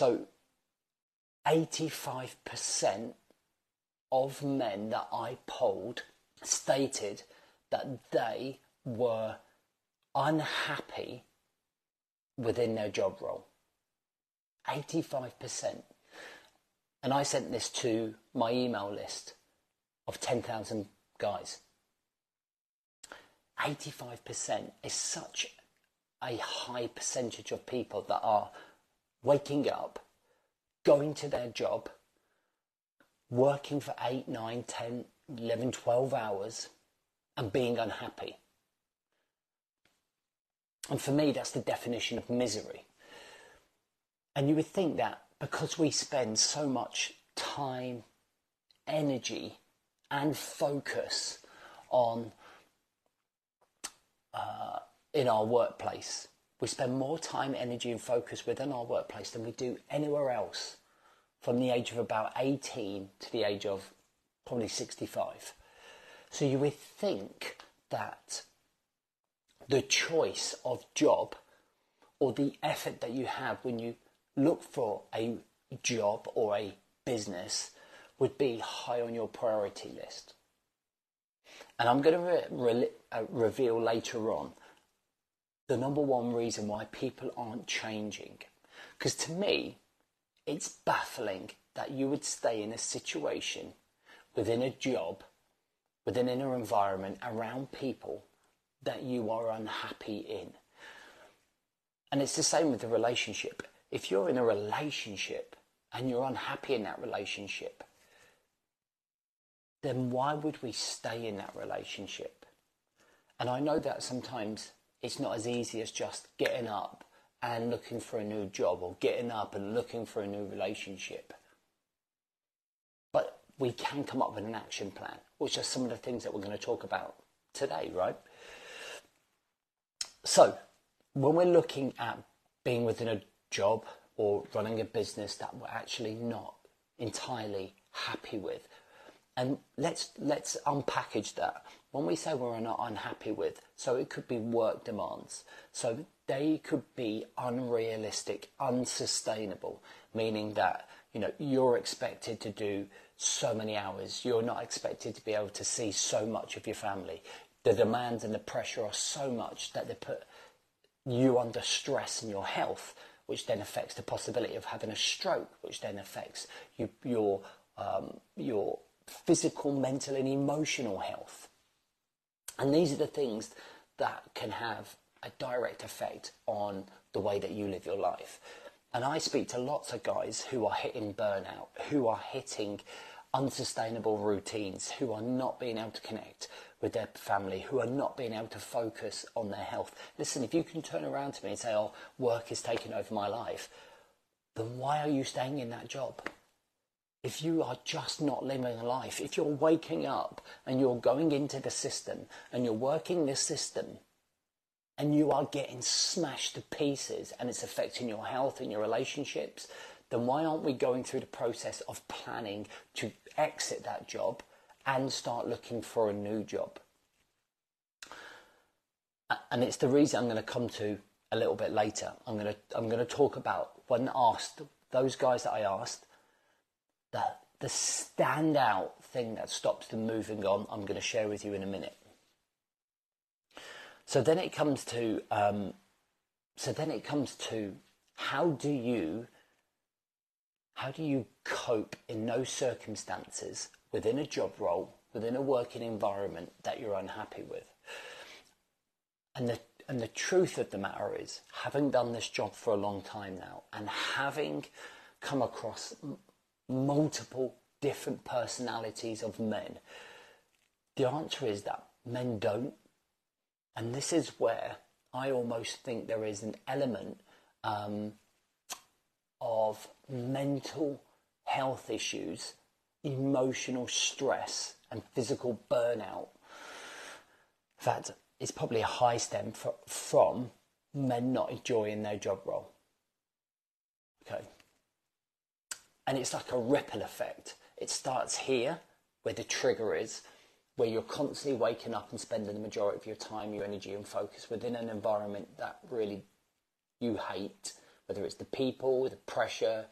So 85% of men that I polled stated that they were unhappy within their job role. 85%. And I sent this to my email list of 10,000 guys. 85% is such a high percentage of people that are waking up, going to their job, working for 8, 9, 10, 11, 12 hours, and being unhappy. And for me, that's the definition of misery. And you would think that because we spend so much time, energy, and focus on uh, in our workplace, we spend more time, energy, and focus within our workplace than we do anywhere else from the age of about 18 to the age of probably 65. So you would think that the choice of job or the effort that you have when you look for a job or a business would be high on your priority list. And I'm going to re- re- uh, reveal later on the number one reason why people aren't changing. Because to me, it's baffling that you would stay in a situation within a job, within an environment, around people that you are unhappy in. And it's the same with the relationship. If you're in a relationship and you're unhappy in that relationship, then why would we stay in that relationship? And I know that sometimes it's not as easy as just getting up and looking for a new job or getting up and looking for a new relationship. But we can come up with an action plan, which are some of the things that we're going to talk about today, right? So, when we're looking at being within a job or running a business that we're actually not entirely happy with, and let's let's unpackage that. When we say we're not unhappy with, so it could be work demands. So they could be unrealistic, unsustainable, meaning that you know you're expected to do so many hours. You're not expected to be able to see so much of your family the demands and the pressure are so much that they put you under stress in your health, which then affects the possibility of having a stroke, which then affects you, your um, your physical, mental, and emotional health. And these are the things that can have a direct effect on the way that you live your life. And I speak to lots of guys who are hitting burnout, who are hitting unsustainable routines, who are not being able to connect, with their family who are not being able to focus on their health. Listen, if you can turn around to me and say, oh, work is taking over my life, then why are you staying in that job? If you are just not living a life, if you're waking up and you're going into the system and you're working this system and you are getting smashed to pieces and it's affecting your health and your relationships, then why aren't we going through the process of planning to exit that job and start looking for a new job. And it's the reason I'm going to come to a little bit later. I'm going to I'm going to talk about when asked those guys that I asked the the standout thing that stops them moving on. I'm going to share with you in a minute. So then it comes to um, so then it comes to how do you how do you cope in those circumstances within a job role, within a working environment that you're unhappy with. And the, and the truth of the matter is, having done this job for a long time now and having come across multiple different personalities of men, the answer is that men don't. And this is where I almost think there is an element um, of mental health issues emotional stress and physical burnout that is probably a high stem for, from men not enjoying their job role. Okay. And it's like a ripple effect. It starts here, where the trigger is, where you're constantly waking up and spending the majority of your time, your energy, and focus within an environment that really you hate, whether it's the people, the pressure,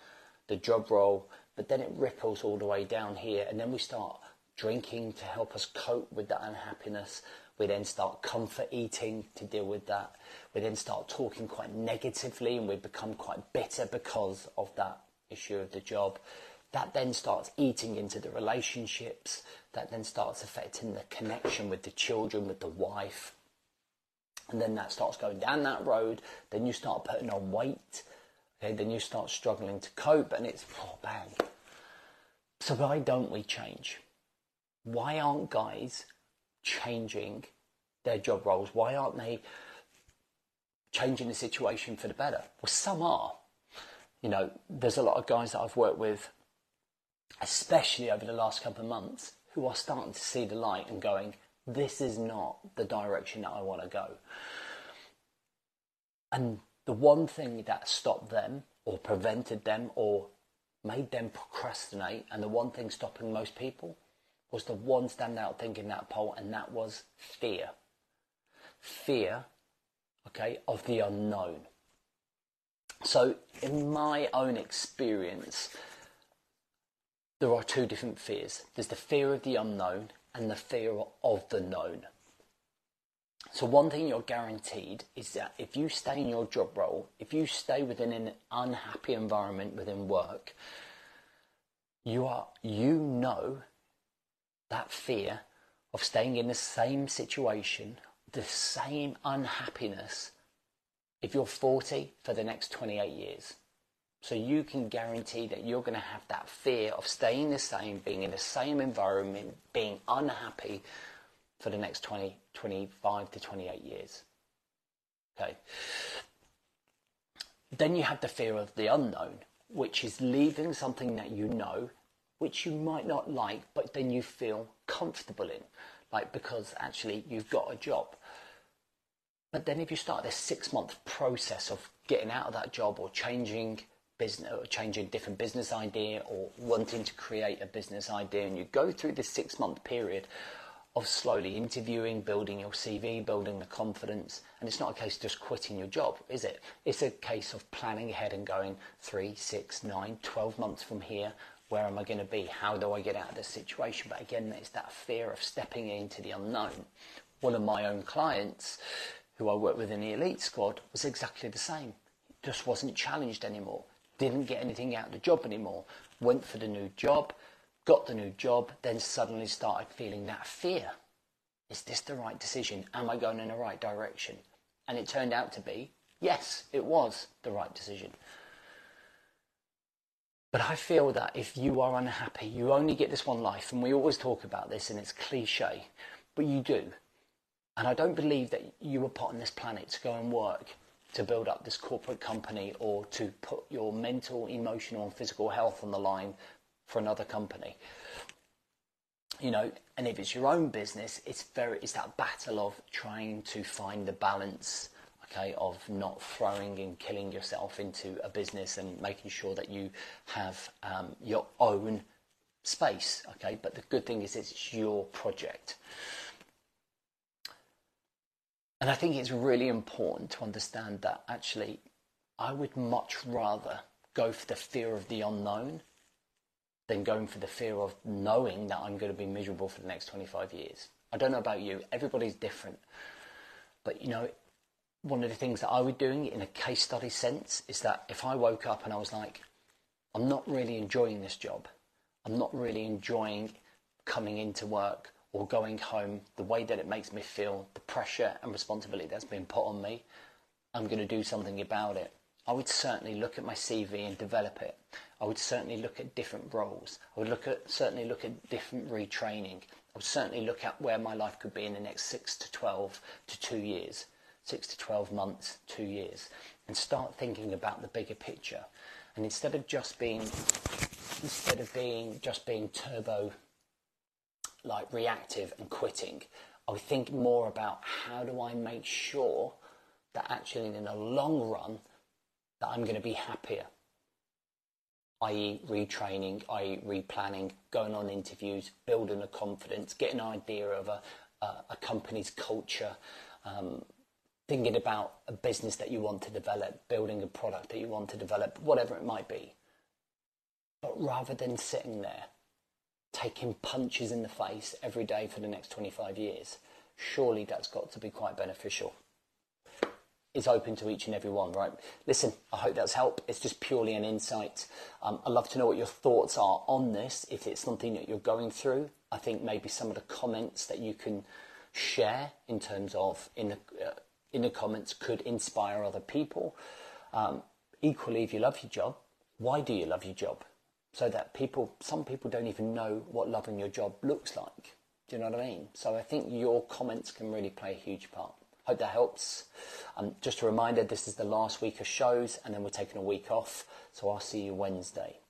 the job role, but then it ripples all the way down here, and then we start drinking to help us cope with that unhappiness. We then start comfort eating to deal with that. We then start talking quite negatively and we become quite bitter because of that issue of the job. That then starts eating into the relationships. That then starts affecting the connection with the children, with the wife. And then that starts going down that road. Then you start putting on weight. Okay, then you start struggling to cope and it's oh bang. So why don't we change? Why aren't guys changing their job roles? Why aren't they changing the situation for the better? Well, some are. You know, there's a lot of guys that I've worked with, especially over the last couple of months, who are starting to see the light and going, this is not the direction that I want to go. And the one thing that stopped them or prevented them or made them procrastinate, and the one thing stopping most people was the one standout thing in that poll, and that was fear. Fear, okay, of the unknown. So, in my own experience, there are two different fears there's the fear of the unknown and the fear of the known. So, one thing you're guaranteed is that if you stay in your job role, if you stay within an unhappy environment within work, you are you know that fear of staying in the same situation, the same unhappiness, if you're 40 for the next 28 years. So you can guarantee that you're going to have that fear of staying the same, being in the same environment, being unhappy for the next 20, 25 to 28 years. Okay. Then you have the fear of the unknown, which is leaving something that you know which you might not like, but then you feel comfortable in, like because actually you've got a job. But then if you start this six month process of getting out of that job or changing business or changing different business idea or wanting to create a business idea and you go through this six month period of slowly interviewing, building your CV, building the confidence. And it's not a case of just quitting your job, is it? It's a case of planning ahead and going three, six, nine, 12 months from here where am I going to be? How do I get out of this situation? But again, it's that fear of stepping into the unknown. One of my own clients, who I worked with in the elite squad, was exactly the same. Just wasn't challenged anymore. Didn't get anything out of the job anymore. Went for the new job, got the new job, then suddenly started feeling that fear. Is this the right decision? Am I going in the right direction? And it turned out to be, yes, it was the right decision. But I feel that if you are unhappy, you only get this one life, and we always talk about this, and it's cliche, but you do. And I don't believe that you were put on this planet to go and work to build up this corporate company or to put your mental, emotional, and physical health on the line for another company. You know, and if it's your own business, it's very it's that battle of trying to find the balance okay, of not throwing and killing yourself into a business and making sure that you have um, your own space, okay. But the good thing is it's your project. And I think it's really important to understand that actually I would much rather go for the fear of the unknown than going for the fear of knowing that I'm going to be miserable for the next 25 years. I don't know about you, everybody's different. But you know, one of the things that I would doing in a case study sense is that if I woke up and I was like, I'm not really enjoying this job, I'm not really enjoying coming into work or going home, the way that it makes me feel, the pressure and responsibility that's been put on me, I'm going to do something about it. I would certainly look at my CV and develop it. I would certainly look at different roles. I would look at certainly look at different retraining. I would certainly look at where my life could be in the next six to twelve to two years six to 12 months, two years, and start thinking about the bigger picture. And instead of just being, instead of being just being turbo, like reactive and quitting, I think more about how do I make sure that actually in the long run that I'm going to be happier i.e. retraining, i.e. replanning, going on interviews, building a confidence, getting an idea of a, a, a company's culture, um, thinking about a business that you want to develop, building a product that you want to develop, whatever it might be. But rather than sitting there taking punches in the face every day for the next 25 years, surely that's got to be quite beneficial. It's open to each and every one, right? Listen, I hope that's helped. It's just purely an insight. Um, I'd love to know what your thoughts are on this. If it's something that you're going through, I think maybe some of the comments that you can share in terms of in the uh, in the comments could inspire other people. Um, equally, if you love your job, why do you love your job? So that people, some people don't even know what loving your job looks like. Do you know what I mean? So I think your comments can really play a huge part. Hope that helps. Um, just a reminder, this is the last week of shows, and then we're taking a week off. So I'll see you Wednesday.